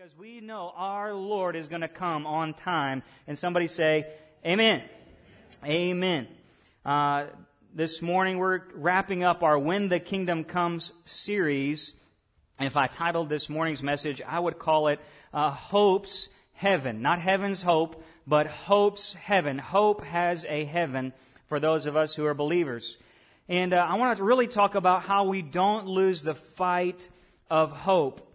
because we know our Lord is going to come on time. And somebody say, Amen. Amen. Uh, this morning we're wrapping up our When the Kingdom Comes series. And if I titled this morning's message, I would call it uh, Hope's Heaven. Not Heaven's Hope, but Hope's Heaven. Hope has a heaven for those of us who are believers. And uh, I want to really talk about how we don't lose the fight of hope.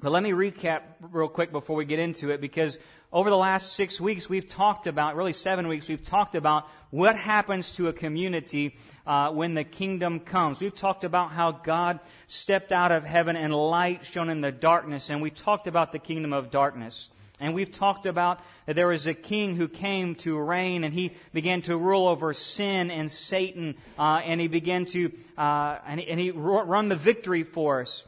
But let me recap real quick before we get into it because over the last six weeks we've talked about, really seven weeks, we've talked about what happens to a community uh, when the kingdom comes. We've talked about how God stepped out of heaven and light shone in the darkness, and we talked about the kingdom of darkness. And we've talked about that there was a king who came to reign and he began to rule over sin and Satan, uh, and he began to, uh, and, he, and he run the victory for us.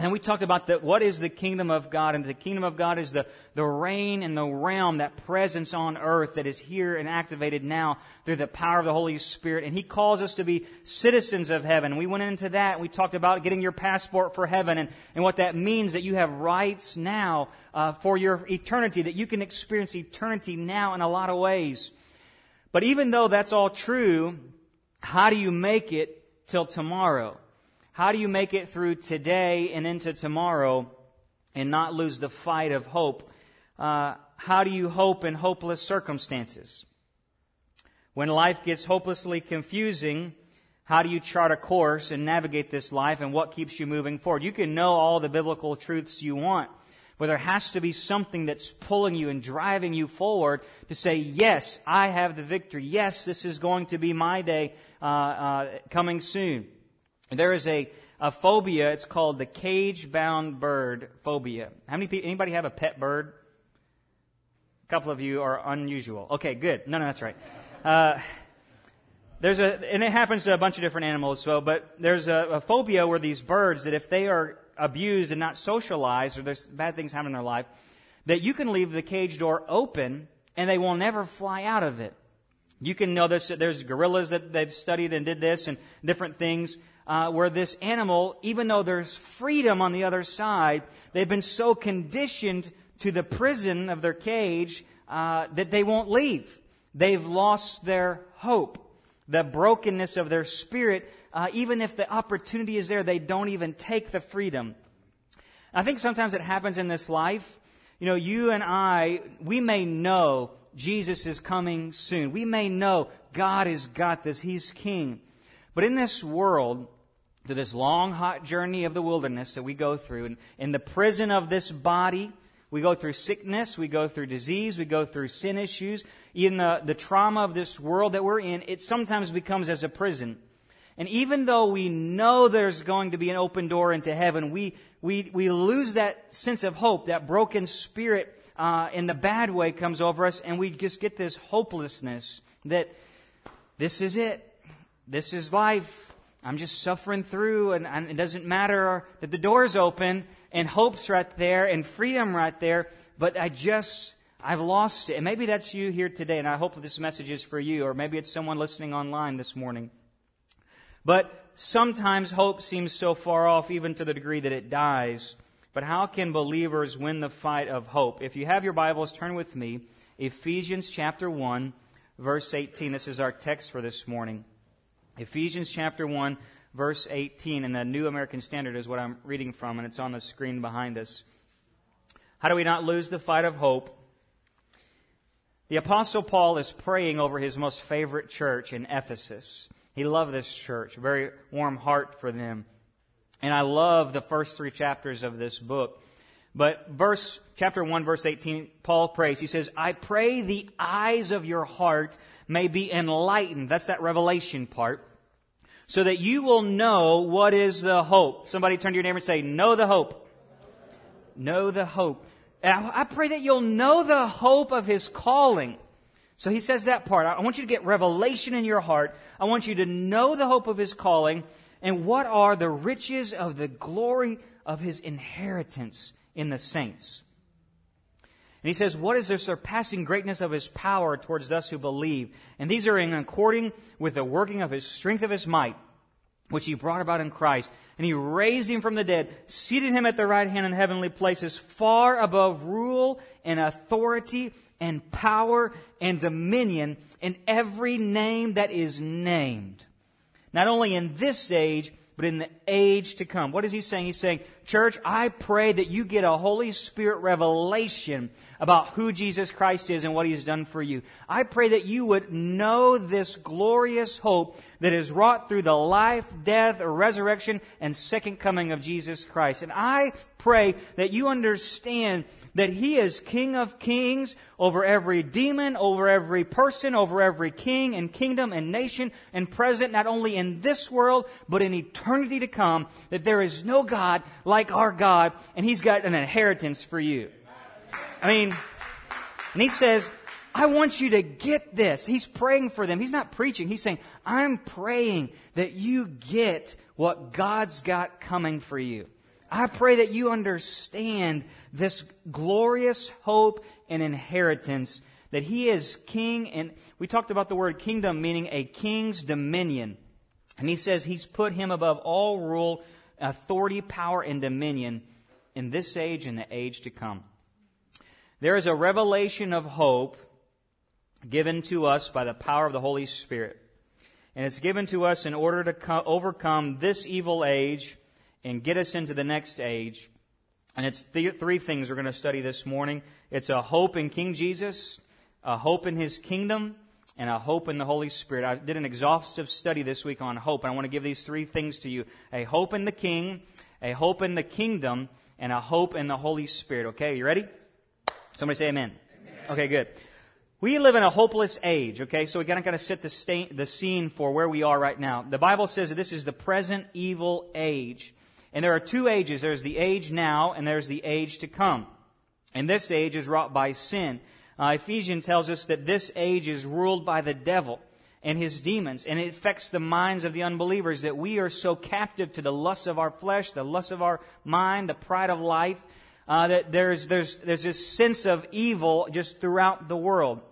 And we talked about that what is the kingdom of God, and the kingdom of God is the, the reign and the realm, that presence on earth that is here and activated now through the power of the Holy Spirit. And He calls us to be citizens of heaven. We went into that. We talked about getting your passport for heaven and, and what that means that you have rights now uh, for your eternity, that you can experience eternity now in a lot of ways. But even though that's all true, how do you make it till tomorrow? How do you make it through today and into tomorrow and not lose the fight of hope? Uh, how do you hope in hopeless circumstances? When life gets hopelessly confusing, how do you chart a course and navigate this life and what keeps you moving forward? You can know all the biblical truths you want, but there has to be something that's pulling you and driving you forward to say, yes, I have the victory. Yes, this is going to be my day uh, uh, coming soon. There is a, a phobia. It's called the cage-bound bird phobia. How many people, anybody have a pet bird? A couple of you are unusual. Okay, good. No, no, that's right. Uh, there's a, and it happens to a bunch of different animals well, but there's a, a phobia where these birds that if they are abused and not socialized or there's bad things happen in their life, that you can leave the cage door open and they will never fly out of it. You can know this. There's gorillas that they've studied and did this and different things uh, where this animal, even though there's freedom on the other side, they've been so conditioned to the prison of their cage uh, that they won't leave. They've lost their hope, the brokenness of their spirit. Uh, even if the opportunity is there, they don't even take the freedom. I think sometimes it happens in this life. You know, you and I, we may know Jesus is coming soon. We may know God has got this. He's king. But in this world, to this long, hot journey of the wilderness that we go through. And in the prison of this body, we go through sickness, we go through disease, we go through sin issues. Even the, the trauma of this world that we're in, it sometimes becomes as a prison. And even though we know there's going to be an open door into heaven, we, we, we lose that sense of hope. That broken spirit uh, in the bad way comes over us, and we just get this hopelessness that this is it. This is life. I'm just suffering through, and, and, it doesn't matter that the door's open and hope's right there and freedom right there, but I just, I've lost it. And maybe that's you here today, and I hope this message is for you, or maybe it's someone listening online this morning. But sometimes hope seems so far off, even to the degree that it dies. But how can believers win the fight of hope? If you have your Bibles, turn with me. Ephesians chapter 1, verse 18. This is our text for this morning. Ephesians chapter 1, verse 18, and the New American Standard is what I'm reading from, and it's on the screen behind us. How do we not lose the fight of hope? The Apostle Paul is praying over his most favorite church in Ephesus. He loved this church, a very warm heart for them. And I love the first three chapters of this book. But verse, chapter 1, verse 18, Paul prays. He says, I pray the eyes of your heart may be enlightened. That's that revelation part so that you will know what is the hope. Somebody turn to your neighbor and say, Know the hope. Know the hope. I pray that you'll know the hope of his calling. So he says that part. I want you to get revelation in your heart. I want you to know the hope of his calling and what are the riches of the glory of his inheritance in the saints. And he says, What is the surpassing greatness of his power towards us who believe? And these are in according with the working of his strength of his might, which he brought about in Christ. And he raised him from the dead, seated him at the right hand in heavenly places, far above rule and authority and power and dominion in every name that is named. Not only in this age, but in the age to come. What is he saying? He's saying, Church, I pray that you get a Holy Spirit revelation about who Jesus Christ is and what He's done for you. I pray that you would know this glorious hope that is wrought through the life, death, resurrection, and second coming of Jesus Christ. And I pray that you understand that He is King of kings over every demon, over every person, over every king and kingdom and nation and president, not only in this world, but in eternity to come, that there is no God like our God, and He's got an inheritance for you. I mean, and he says, I want you to get this. He's praying for them. He's not preaching. He's saying, I'm praying that you get what God's got coming for you. I pray that you understand this glorious hope and inheritance that he is king and we talked about the word kingdom meaning a king's dominion. And he says he's put him above all rule, authority, power, and dominion in this age and the age to come. There is a revelation of hope given to us by the power of the Holy Spirit. And it's given to us in order to co- overcome this evil age and get us into the next age. And it's th- three things we're going to study this morning. It's a hope in King Jesus, a hope in His kingdom, and a hope in the Holy Spirit. I did an exhaustive study this week on hope, and I want to give these three things to you. A hope in the King, a hope in the kingdom, and a hope in the Holy Spirit. Okay, you ready? Somebody say amen. amen. Okay, good. We live in a hopeless age, okay? So we gotta, gotta set the, stain, the scene for where we are right now. The Bible says that this is the present evil age. And there are two ages. There's the age now, and there's the age to come. And this age is wrought by sin. Uh, Ephesians tells us that this age is ruled by the devil and his demons, and it affects the minds of the unbelievers that we are so captive to the lusts of our flesh, the lusts of our mind, the pride of life, uh, that there's, there's, there's this sense of evil just throughout the world.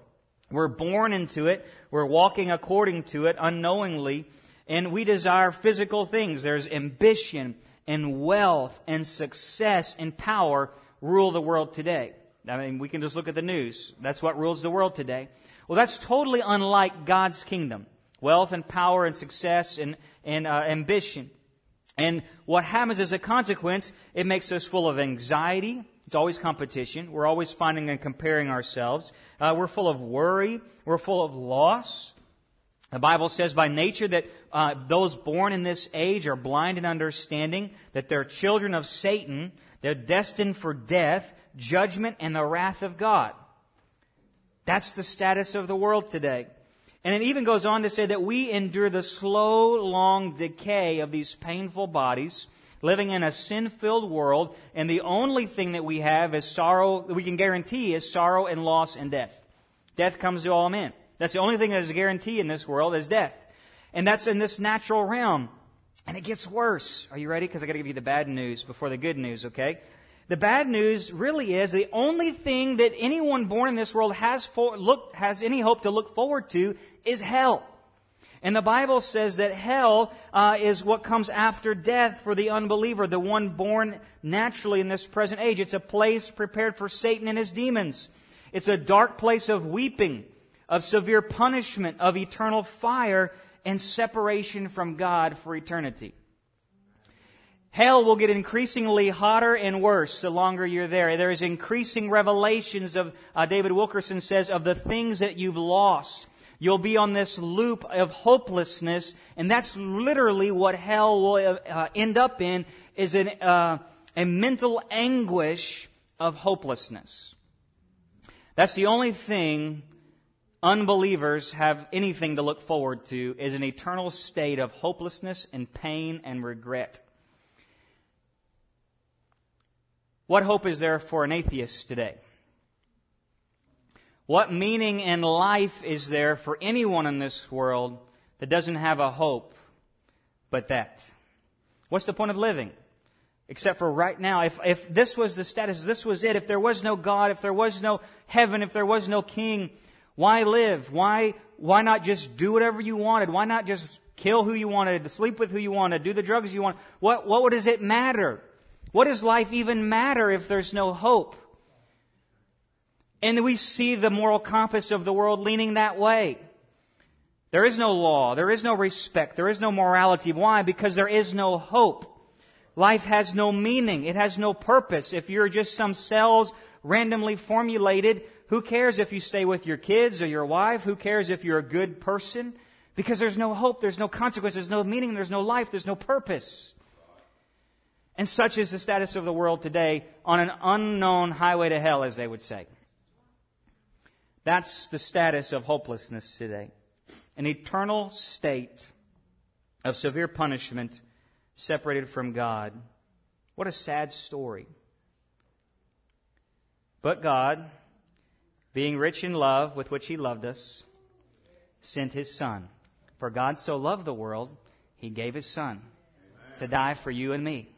We're born into it. We're walking according to it unknowingly. And we desire physical things. There's ambition and wealth and success and power rule the world today. I mean, we can just look at the news. That's what rules the world today. Well, that's totally unlike God's kingdom. Wealth and power and success and, and uh, ambition. And what happens as a consequence, it makes us full of anxiety. It's always competition. We're always finding and comparing ourselves. Uh, we're full of worry. We're full of loss. The Bible says by nature that uh, those born in this age are blind in understanding, that they're children of Satan, they're destined for death, judgment, and the wrath of God. That's the status of the world today. And it even goes on to say that we endure the slow, long decay of these painful bodies, living in a sin filled world, and the only thing that we have is sorrow, we can guarantee is sorrow and loss and death. Death comes to all men. That's the only thing that is a guarantee in this world is death. And that's in this natural realm. And it gets worse. Are you ready? Because I got to give you the bad news before the good news, okay? The bad news really is the only thing that anyone born in this world has, for, look, has any hope to look forward to is hell. And the Bible says that hell uh, is what comes after death for the unbeliever, the one born naturally in this present age. It's a place prepared for Satan and his demons. It's a dark place of weeping, of severe punishment, of eternal fire, and separation from God for eternity. Hell will get increasingly hotter and worse the longer you're there. There is increasing revelations of, uh, David Wilkerson says, of the things that you've lost. You'll be on this loop of hopelessness, and that's literally what hell will uh, end up in, is an, uh, a mental anguish of hopelessness. That's the only thing unbelievers have anything to look forward to, is an eternal state of hopelessness and pain and regret. What hope is there for an atheist today? What meaning in life is there for anyone in this world that doesn't have a hope but that? What's the point of living? Except for right now, if, if this was the status, this was it, if there was no God, if there was no heaven, if there was no king, why live? Why, why not just do whatever you wanted? Why not just kill who you wanted, sleep with who you wanted, do the drugs you want. What, what does it matter? What does life even matter if there's no hope? And we see the moral compass of the world leaning that way. There is no law. There is no respect. There is no morality. Why? Because there is no hope. Life has no meaning. It has no purpose. If you're just some cells randomly formulated, who cares if you stay with your kids or your wife? Who cares if you're a good person? Because there's no hope, there's no consequence, there's no meaning, there's no life, there's no purpose. And such is the status of the world today on an unknown highway to hell, as they would say. That's the status of hopelessness today. An eternal state of severe punishment separated from God. What a sad story. But God, being rich in love with which He loved us, sent His Son. For God so loved the world, He gave His Son Amen. to die for you and me.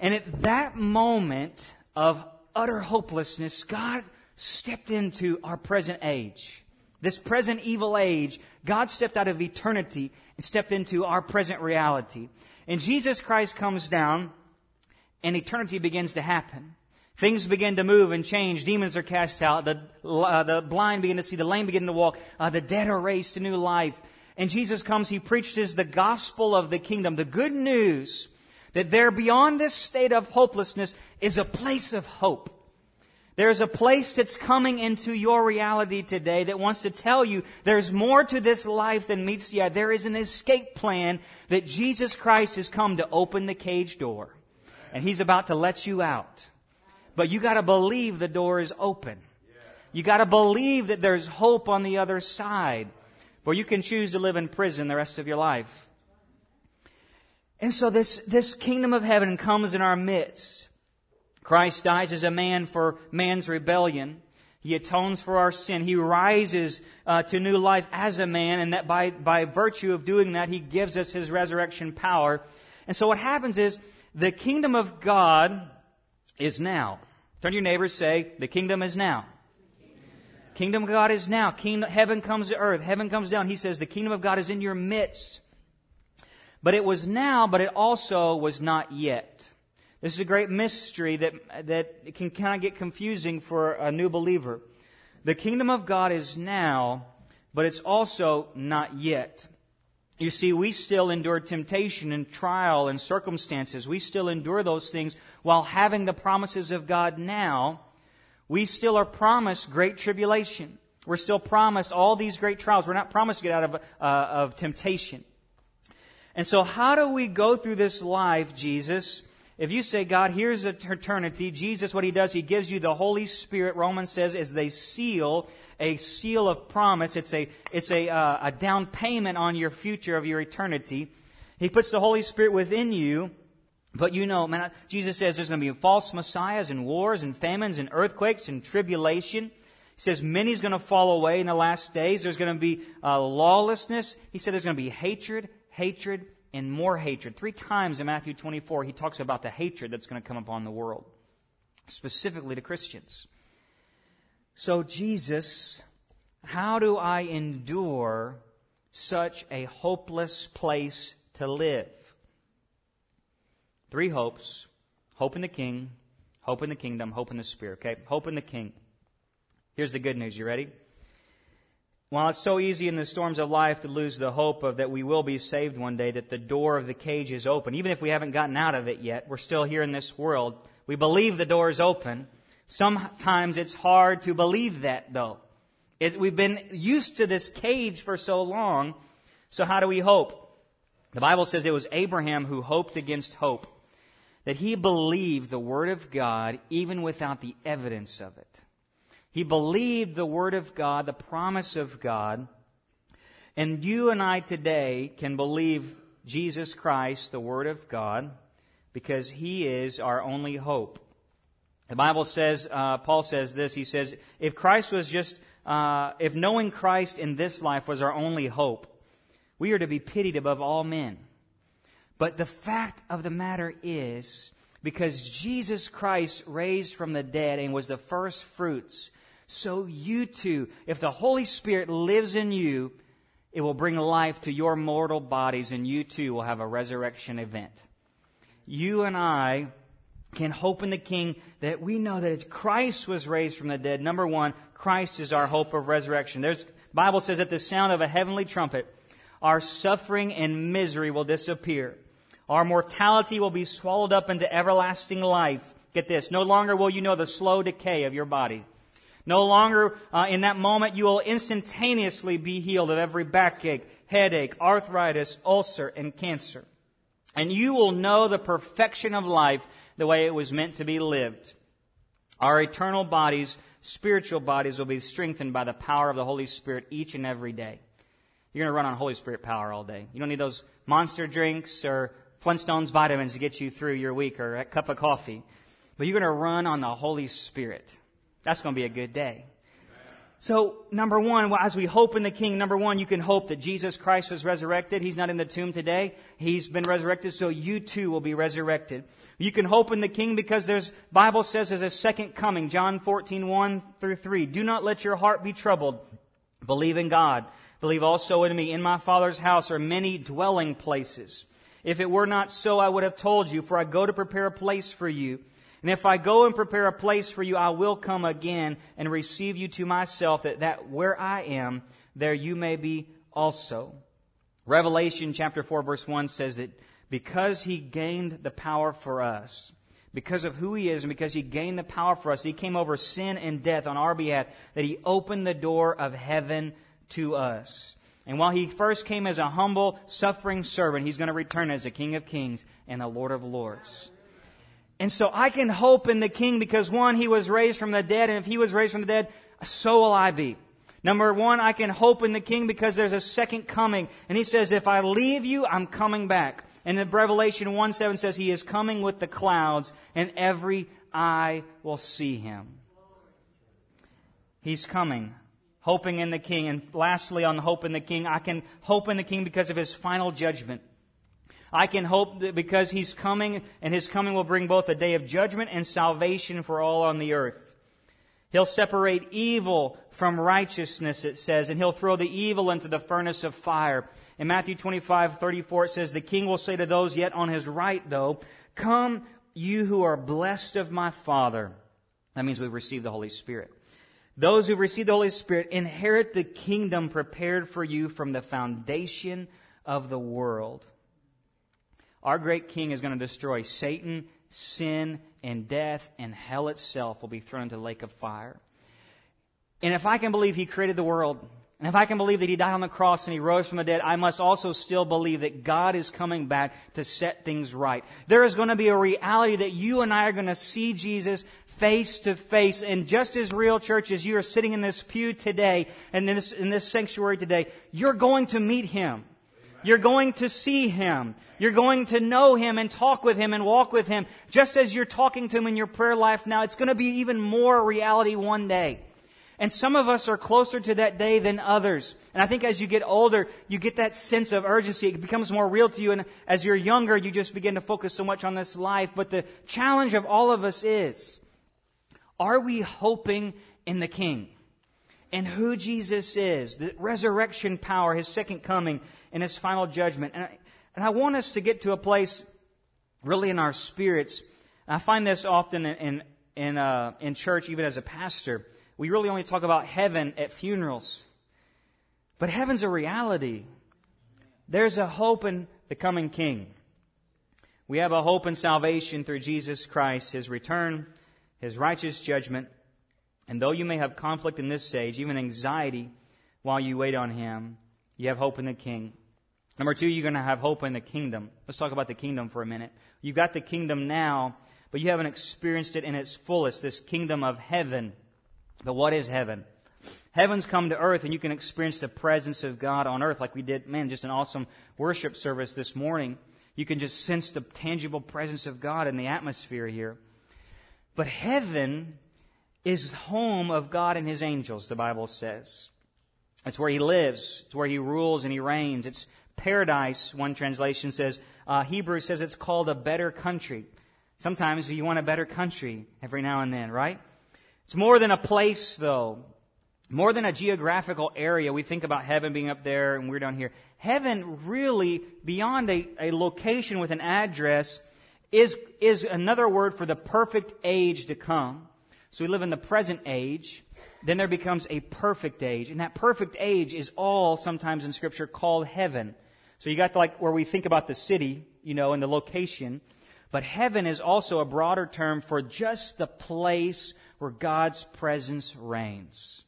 And at that moment of utter hopelessness, God stepped into our present age. This present evil age, God stepped out of eternity and stepped into our present reality. And Jesus Christ comes down and eternity begins to happen. Things begin to move and change. Demons are cast out. The, uh, the blind begin to see. The lame begin to walk. Uh, the dead are raised to new life. And Jesus comes, He preaches the gospel of the kingdom, the good news that there beyond this state of hopelessness is a place of hope. There's a place that's coming into your reality today that wants to tell you there's more to this life than meets the eye. There is an escape plan that Jesus Christ has come to open the cage door. And He's about to let you out. But you gotta believe the door is open. You gotta believe that there's hope on the other side. Or you can choose to live in prison the rest of your life. And so this, this kingdom of heaven comes in our midst. Christ dies as a man for man's rebellion. He atones for our sin. He rises uh, to new life as a man, and that by, by virtue of doing that, he gives us his resurrection power. And so what happens is the kingdom of God is now. Turn to your neighbors, say, the kingdom is now. Kingdom of God is now. Kingdom, heaven comes to earth. Heaven comes down. He says the kingdom of God is in your midst. But it was now, but it also was not yet. This is a great mystery that, that can kind of get confusing for a new believer. The kingdom of God is now, but it's also not yet. You see, we still endure temptation and trial and circumstances. We still endure those things while having the promises of God now. We still are promised great tribulation. We're still promised all these great trials. We're not promised to get out of, uh, of temptation. And so, how do we go through this life, Jesus? If you say, God, here's eternity, Jesus, what he does, he gives you the Holy Spirit, Romans says, is they seal, a seal of promise. It's a, it's a, uh, a down payment on your future of your eternity. He puts the Holy Spirit within you. But you know, man, Jesus says there's going to be false messiahs and wars and famines and earthquakes and tribulation. He says many's going to fall away in the last days. There's going to be uh, lawlessness. He said there's going to be hatred, hatred, and more hatred. Three times in Matthew 24, he talks about the hatred that's going to come upon the world, specifically to Christians. So, Jesus, how do I endure such a hopeless place to live? Three hopes hope in the King, hope in the kingdom, hope in the Spirit. Okay? Hope in the King. Here's the good news. You ready? While it's so easy in the storms of life to lose the hope of that we will be saved one day, that the door of the cage is open, even if we haven't gotten out of it yet, we're still here in this world. We believe the door is open. Sometimes it's hard to believe that, though. It, we've been used to this cage for so long. So how do we hope? The Bible says it was Abraham who hoped against hope, that he believed the Word of God even without the evidence of it. He believed the Word of God, the promise of God. And you and I today can believe Jesus Christ, the Word of God, because He is our only hope. The Bible says, uh, Paul says this, he says, if Christ was just, uh, if knowing Christ in this life was our only hope, we are to be pitied above all men. But the fact of the matter is, because Jesus Christ raised from the dead and was the first fruits so you too, if the Holy Spirit lives in you, it will bring life to your mortal bodies, and you too will have a resurrection event. You and I can hope in the King that we know that Christ was raised from the dead. Number one, Christ is our hope of resurrection. There's Bible says at the sound of a heavenly trumpet, our suffering and misery will disappear. Our mortality will be swallowed up into everlasting life. Get this. No longer will you know the slow decay of your body. No longer uh, in that moment you will instantaneously be healed of every backache, headache, arthritis, ulcer, and cancer. And you will know the perfection of life the way it was meant to be lived. Our eternal bodies, spiritual bodies, will be strengthened by the power of the Holy Spirit each and every day. You're going to run on Holy Spirit power all day. You don't need those monster drinks or Flintstones vitamins to get you through your week or a cup of coffee. But you're going to run on the Holy Spirit. That's going to be a good day. So, number one, as we hope in the King, number one, you can hope that Jesus Christ was resurrected. He's not in the tomb today. He's been resurrected, so you too will be resurrected. You can hope in the King because there's, Bible says there's a second coming. John 14, 1 through 3. Do not let your heart be troubled. Believe in God. Believe also in me. In my Father's house are many dwelling places. If it were not so, I would have told you, for I go to prepare a place for you. And if I go and prepare a place for you, I will come again and receive you to myself, that, that where I am, there you may be also. Revelation chapter 4 verse 1 says that because he gained the power for us, because of who he is and because he gained the power for us, he came over sin and death on our behalf, that he opened the door of heaven to us. And while he first came as a humble, suffering servant, he's going to return as a King of Kings and the Lord of Lords. And so I can hope in the King because one, he was raised from the dead, and if he was raised from the dead, so will I be. Number one, I can hope in the King because there's a second coming. And he says, if I leave you, I'm coming back. And in Revelation 1 7 says, He is coming with the clouds, and every eye will see him. He's coming, hoping in the King. And lastly, on hope in the King, I can hope in the King because of his final judgment. I can hope that because he's coming, and his coming will bring both a day of judgment and salvation for all on the earth. He'll separate evil from righteousness, it says, and he'll throw the evil into the furnace of fire. In Matthew 25, 34, it says, The king will say to those yet on his right, though, Come, you who are blessed of my Father. That means we've received the Holy Spirit. Those who receive the Holy Spirit inherit the kingdom prepared for you from the foundation of the world. Our great king is going to destroy Satan, sin, and death, and hell itself will be thrown into the lake of fire. And if I can believe he created the world, and if I can believe that he died on the cross and he rose from the dead, I must also still believe that God is coming back to set things right. There is going to be a reality that you and I are going to see Jesus face to face. And just as real, church, as you are sitting in this pew today and in this, in this sanctuary today, you're going to meet him. You're going to see Him. You're going to know Him and talk with Him and walk with Him. Just as you're talking to Him in your prayer life now, it's going to be even more reality one day. And some of us are closer to that day than others. And I think as you get older, you get that sense of urgency. It becomes more real to you. And as you're younger, you just begin to focus so much on this life. But the challenge of all of us is, are we hoping in the King? And who Jesus is, the resurrection power, His second coming, and his final judgment. And I, and I want us to get to a place really in our spirits. I find this often in, in, in, uh, in church, even as a pastor. We really only talk about heaven at funerals. But heaven's a reality. There's a hope in the coming King. We have a hope in salvation through Jesus Christ, His return, His righteous judgment. And though you may have conflict in this stage, even anxiety while you wait on Him, you have hope in the King. Number two, you're going to have hope in the kingdom. Let's talk about the kingdom for a minute. You've got the kingdom now, but you haven't experienced it in its fullest, this kingdom of heaven. But what is heaven? Heaven's come to earth, and you can experience the presence of God on earth like we did, man, just an awesome worship service this morning. You can just sense the tangible presence of God in the atmosphere here. But heaven is home of God and His angels, the Bible says. It's where He lives. It's where He rules and He reigns. It's paradise, one translation says. Uh, Hebrews says it's called a better country. Sometimes you want a better country every now and then, right? It's more than a place, though. more than a geographical area, we think about heaven being up there and we're down here. Heaven really, beyond a, a location with an address, is, is another word for the perfect age to come. So we live in the present age. Then there becomes a perfect age. And that perfect age is all sometimes in scripture called heaven. So you got like where we think about the city, you know, and the location. But heaven is also a broader term for just the place where God's presence reigns.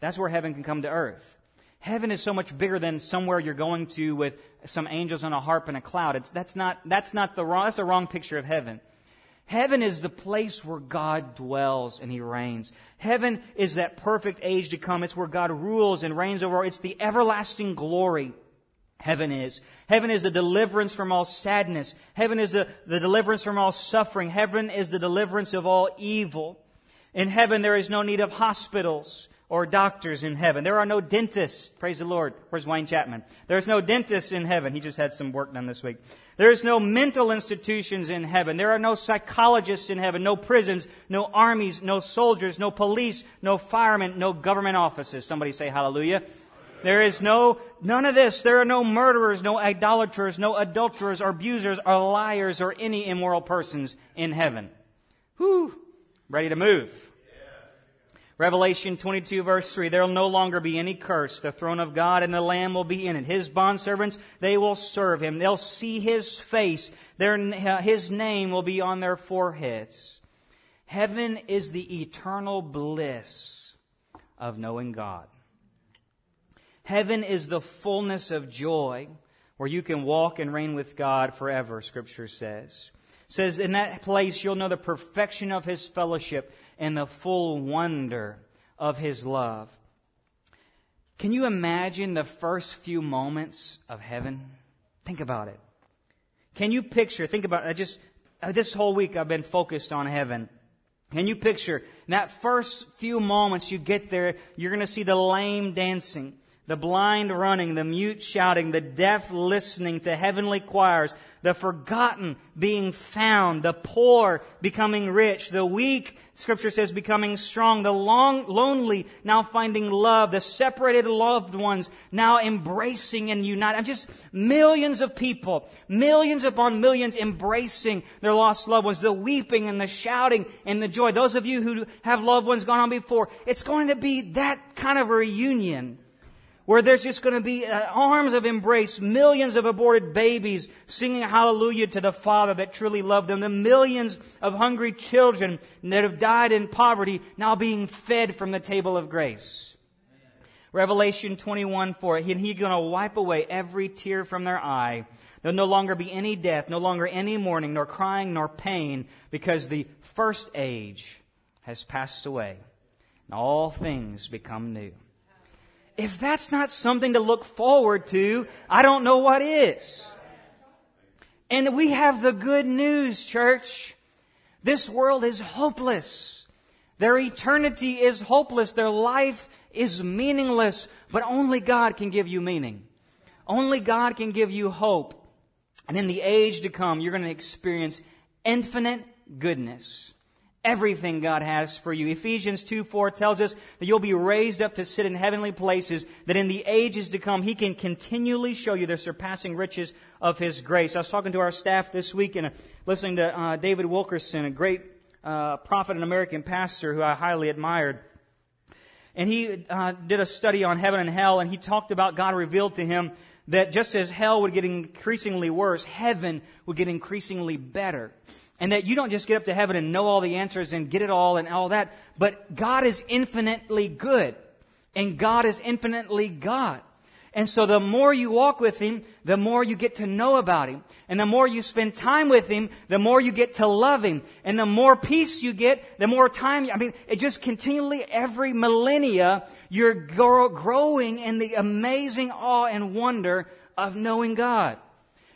That's where heaven can come to earth. Heaven is so much bigger than somewhere you're going to with some angels on a harp and a cloud. It's, that's not, that's not the wrong, that's a wrong picture of heaven. Heaven is the place where God dwells and He reigns. Heaven is that perfect age to come. It's where God rules and reigns over. It's the everlasting glory. Heaven is. Heaven is the deliverance from all sadness. Heaven is the, the deliverance from all suffering. Heaven is the deliverance of all evil. In heaven, there is no need of hospitals or doctors in heaven. There are no dentists. Praise the Lord. Where's Wayne Chapman? There's no dentists in heaven. He just had some work done this week. There's no mental institutions in heaven. There are no psychologists in heaven, no prisons, no armies, no soldiers, no police, no firemen, no government offices. Somebody say hallelujah. There is no, none of this. There are no murderers, no idolaters, no adulterers or abusers or liars or any immoral persons in heaven. Whew. Ready to move. Revelation 22 verse 3, there will no longer be any curse. The throne of God and the Lamb will be in it. His bondservants, they will serve him. They'll see his face. Their, his name will be on their foreheads. Heaven is the eternal bliss of knowing God. Heaven is the fullness of joy where you can walk and reign with God forever, scripture says. Says in that place you'll know the perfection of his fellowship and the full wonder of his love. Can you imagine the first few moments of heaven? Think about it. Can you picture, think about it, just, uh, this whole week I've been focused on heaven. Can you picture that first few moments you get there, you're going to see the lame dancing, the blind running, the mute shouting, the deaf listening to heavenly choirs, the forgotten being found, the poor becoming rich, the weak, scripture says, becoming strong, the long, lonely now finding love, the separated loved ones now embracing and united. I'm just millions of people, millions upon millions embracing their lost loved ones, the weeping and the shouting and the joy. Those of you who have loved ones gone on before, it's going to be that kind of a reunion where there's just going to be uh, arms of embrace, millions of aborted babies singing hallelujah to the Father that truly loved them, the millions of hungry children that have died in poverty now being fed from the table of grace. Revelation 21 4, and he's going to wipe away every tear from their eye. There'll no longer be any death, no longer any mourning, nor crying, nor pain, because the first age has passed away, and all things become new. If that's not something to look forward to, I don't know what is. And we have the good news, church. This world is hopeless. Their eternity is hopeless. Their life is meaningless, but only God can give you meaning. Only God can give you hope. And in the age to come, you're going to experience infinite goodness everything God has for you. Ephesians 2 4 tells us that you'll be raised up to sit in heavenly places, that in the ages to come, He can continually show you the surpassing riches of His grace. I was talking to our staff this week and uh, listening to uh, David Wilkerson, a great uh, prophet and American pastor who I highly admired. And he uh, did a study on heaven and hell, and he talked about God revealed to him that just as hell would get increasingly worse, heaven would get increasingly better. And that you don't just get up to heaven and know all the answers and get it all and all that, but God is infinitely good. And God is infinitely God. And so the more you walk with Him, the more you get to know about Him. And the more you spend time with Him, the more you get to love Him. And the more peace you get, the more time, I mean, it just continually, every millennia, you're growing in the amazing awe and wonder of knowing God.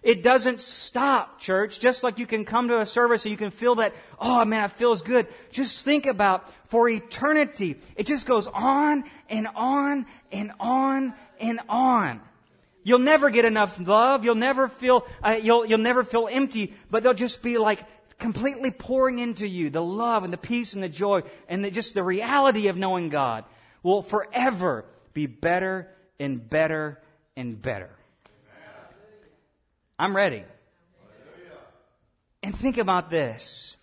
It doesn't stop, church. Just like you can come to a service and you can feel that, oh man, it feels good. Just think about for eternity. It just goes on and on and on and on. You'll never get enough love. You'll never feel, uh, you'll, you'll never feel empty, but they'll just be like completely pouring into you the love and the peace and the joy and the, just the reality of knowing God will forever be better and better and better. I'm ready. And think about this.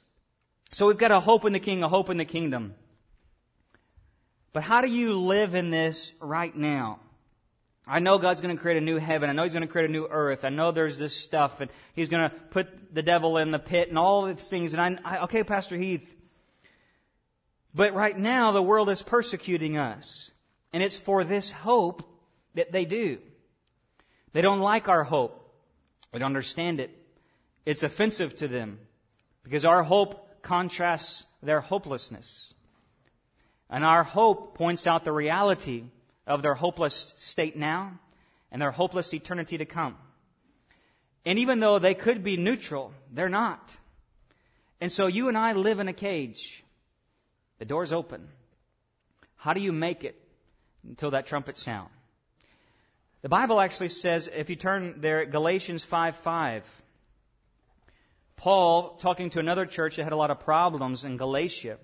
So we've got a hope in the King, a hope in the kingdom. But how do you live in this right now? I know God's going to create a new heaven. I know He's going to create a new earth. I know there's this stuff, and He's going to put the devil in the pit and all these things. And I, I, okay, Pastor Heath. But right now, the world is persecuting us. And it's for this hope that they do. They don't like our hope. They don't understand it. It's offensive to them because our hope contrasts their hopelessness. And our hope points out the reality of their hopeless state now and their hopeless eternity to come. And even though they could be neutral, they're not. And so you and I live in a cage. The door's open. How do you make it until that trumpet sound? The Bible actually says, if you turn there, Galatians 5 5, Paul, talking to another church that had a lot of problems in Galatia,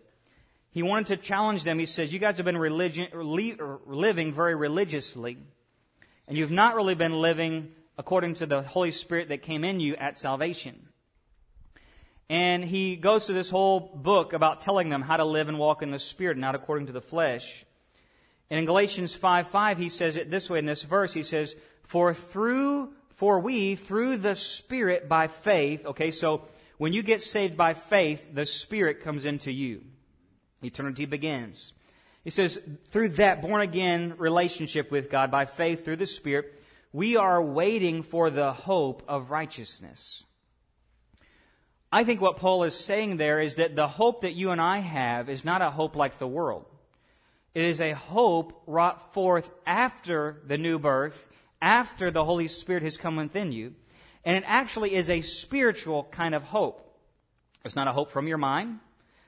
he wanted to challenge them. He says, You guys have been religion, living very religiously, and you've not really been living according to the Holy Spirit that came in you at salvation. And he goes through this whole book about telling them how to live and walk in the Spirit, not according to the flesh. And in Galatians 5 5, he says it this way in this verse. He says, For through, for we, through the Spirit by faith, okay, so when you get saved by faith, the Spirit comes into you. Eternity begins. He says, through that born again relationship with God by faith through the Spirit, we are waiting for the hope of righteousness. I think what Paul is saying there is that the hope that you and I have is not a hope like the world. It is a hope wrought forth after the new birth, after the Holy Spirit has come within you. And it actually is a spiritual kind of hope. It's not a hope from your mind.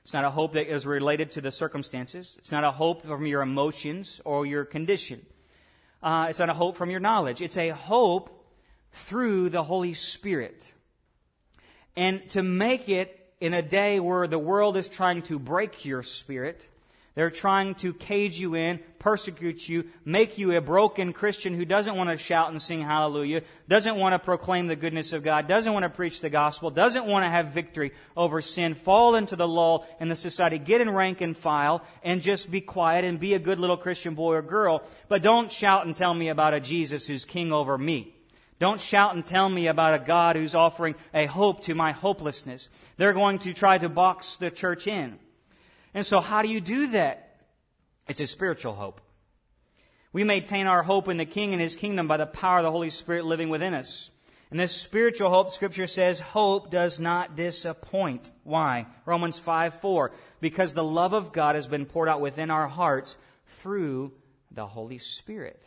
It's not a hope that is related to the circumstances. It's not a hope from your emotions or your condition. Uh, it's not a hope from your knowledge. It's a hope through the Holy Spirit. And to make it in a day where the world is trying to break your spirit, they're trying to cage you in, persecute you, make you a broken Christian who doesn't want to shout and sing hallelujah, doesn't want to proclaim the goodness of God, doesn't want to preach the gospel, doesn't want to have victory over sin, fall into the lull in the society, get in rank and file, and just be quiet and be a good little Christian boy or girl. But don't shout and tell me about a Jesus who's king over me. Don't shout and tell me about a God who's offering a hope to my hopelessness. They're going to try to box the church in. And so, how do you do that? It's a spiritual hope. We maintain our hope in the King and His kingdom by the power of the Holy Spirit living within us. And this spiritual hope, Scripture says, hope does not disappoint. Why? Romans 5 4. Because the love of God has been poured out within our hearts through the Holy Spirit,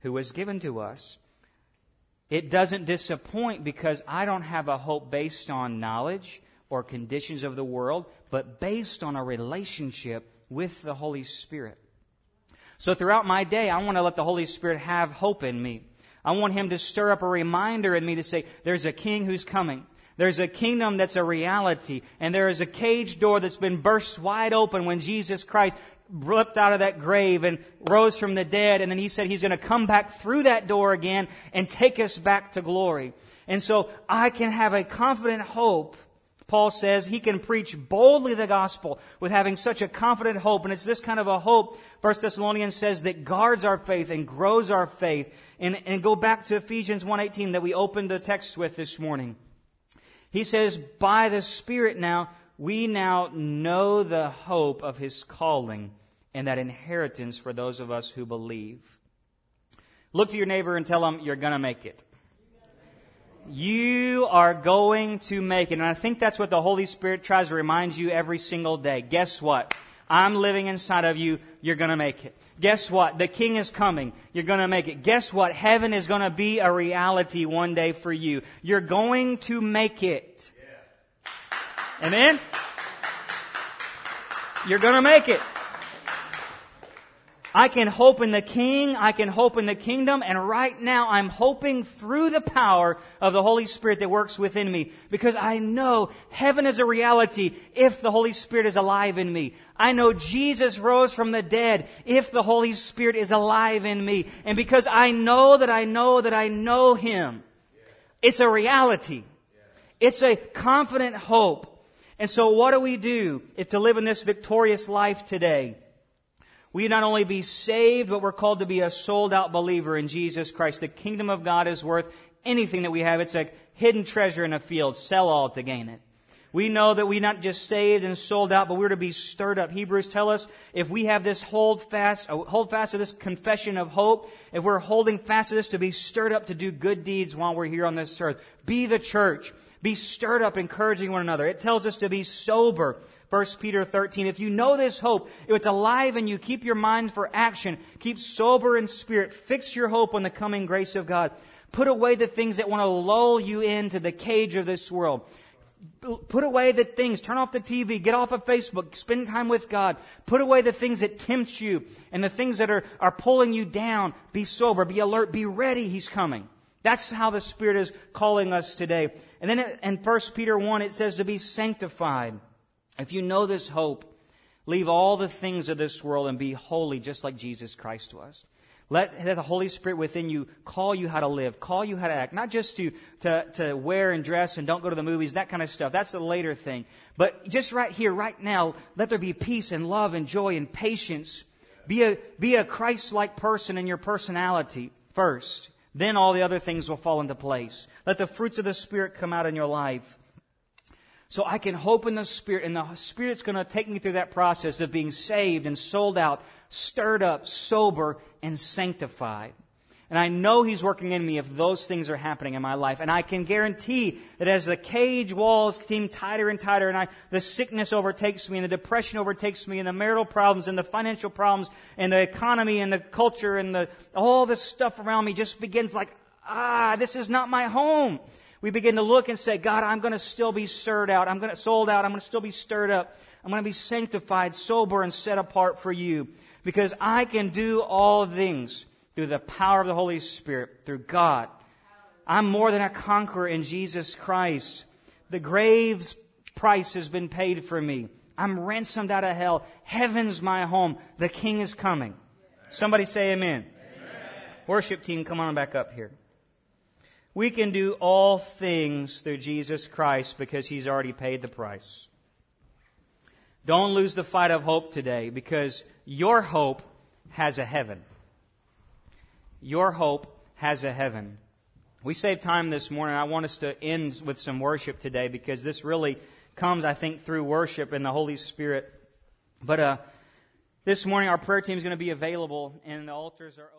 who was given to us. It doesn't disappoint because I don't have a hope based on knowledge or conditions of the world, but based on a relationship with the Holy Spirit. So throughout my day, I want to let the Holy Spirit have hope in me. I want Him to stir up a reminder in me to say, there's a King who's coming. There's a kingdom that's a reality. And there is a cage door that's been burst wide open when Jesus Christ ripped out of that grave and rose from the dead. And then He said He's going to come back through that door again and take us back to glory. And so I can have a confident hope Paul says he can preach boldly the gospel with having such a confident hope. And it's this kind of a hope, First Thessalonians says, that guards our faith and grows our faith. And, and go back to Ephesians 1.18 that we opened the text with this morning. He says, by the Spirit now, we now know the hope of his calling and that inheritance for those of us who believe. Look to your neighbor and tell them you're going to make it. You are going to make it. And I think that's what the Holy Spirit tries to remind you every single day. Guess what? I'm living inside of you. You're going to make it. Guess what? The King is coming. You're going to make it. Guess what? Heaven is going to be a reality one day for you. You're going to make it. Amen? You're going to make it. I can hope in the King. I can hope in the kingdom. And right now I'm hoping through the power of the Holy Spirit that works within me because I know heaven is a reality if the Holy Spirit is alive in me. I know Jesus rose from the dead if the Holy Spirit is alive in me. And because I know that I know that I know Him, it's a reality. It's a confident hope. And so what do we do if to live in this victorious life today? We not only be saved, but we're called to be a sold out believer in Jesus Christ. The kingdom of God is worth anything that we have. It's a hidden treasure in a field. Sell all to gain it. We know that we're not just saved and sold out, but we're to be stirred up. Hebrews tell us if we have this hold fast, uh, hold fast to this confession of hope, if we're holding fast to this to be stirred up to do good deeds while we're here on this earth. Be the church. Be stirred up, encouraging one another. It tells us to be sober. 1 Peter 13. If you know this hope, if it's alive in you, keep your mind for action. Keep sober in spirit. Fix your hope on the coming grace of God. Put away the things that want to lull you into the cage of this world. Put away the things. Turn off the TV. Get off of Facebook. Spend time with God. Put away the things that tempt you and the things that are, are pulling you down. Be sober. Be alert. Be ready. He's coming. That's how the Spirit is calling us today. And then in 1 Peter 1, it says to be sanctified. If you know this hope, leave all the things of this world and be holy just like Jesus Christ was. Let, the Holy Spirit within you call you how to live, call you how to act, not just to, to, to wear and dress and don't go to the movies, that kind of stuff. That's the later thing. But just right here, right now, let there be peace and love and joy and patience. Be a, be a Christ-like person in your personality first. Then all the other things will fall into place. Let the fruits of the Spirit come out in your life. So I can hope in the Spirit, and the Spirit's going to take me through that process of being saved and sold out, stirred up, sober, and sanctified. And I know He's working in me if those things are happening in my life. And I can guarantee that as the cage walls seem tighter and tighter, and I, the sickness overtakes me, and the depression overtakes me, and the marital problems, and the financial problems, and the economy, and the culture, and the, all this stuff around me just begins like, ah, this is not my home we begin to look and say, God, I'm going to still be stirred out. I'm going to sold out. I'm going to still be stirred up. I'm going to be sanctified, sober, and set apart for you because I can do all things through the power of the Holy Spirit, through God. I'm more than a conqueror in Jesus Christ. The grave's price has been paid for me. I'm ransomed out of hell. Heaven's my home. The King is coming. Somebody say amen. amen. Worship team, come on back up here. We can do all things through Jesus Christ because He's already paid the price. Don't lose the fight of hope today because your hope has a heaven. Your hope has a heaven. We saved time this morning. I want us to end with some worship today because this really comes, I think, through worship and the Holy Spirit. But uh, this morning, our prayer team is going to be available, and the altars are open.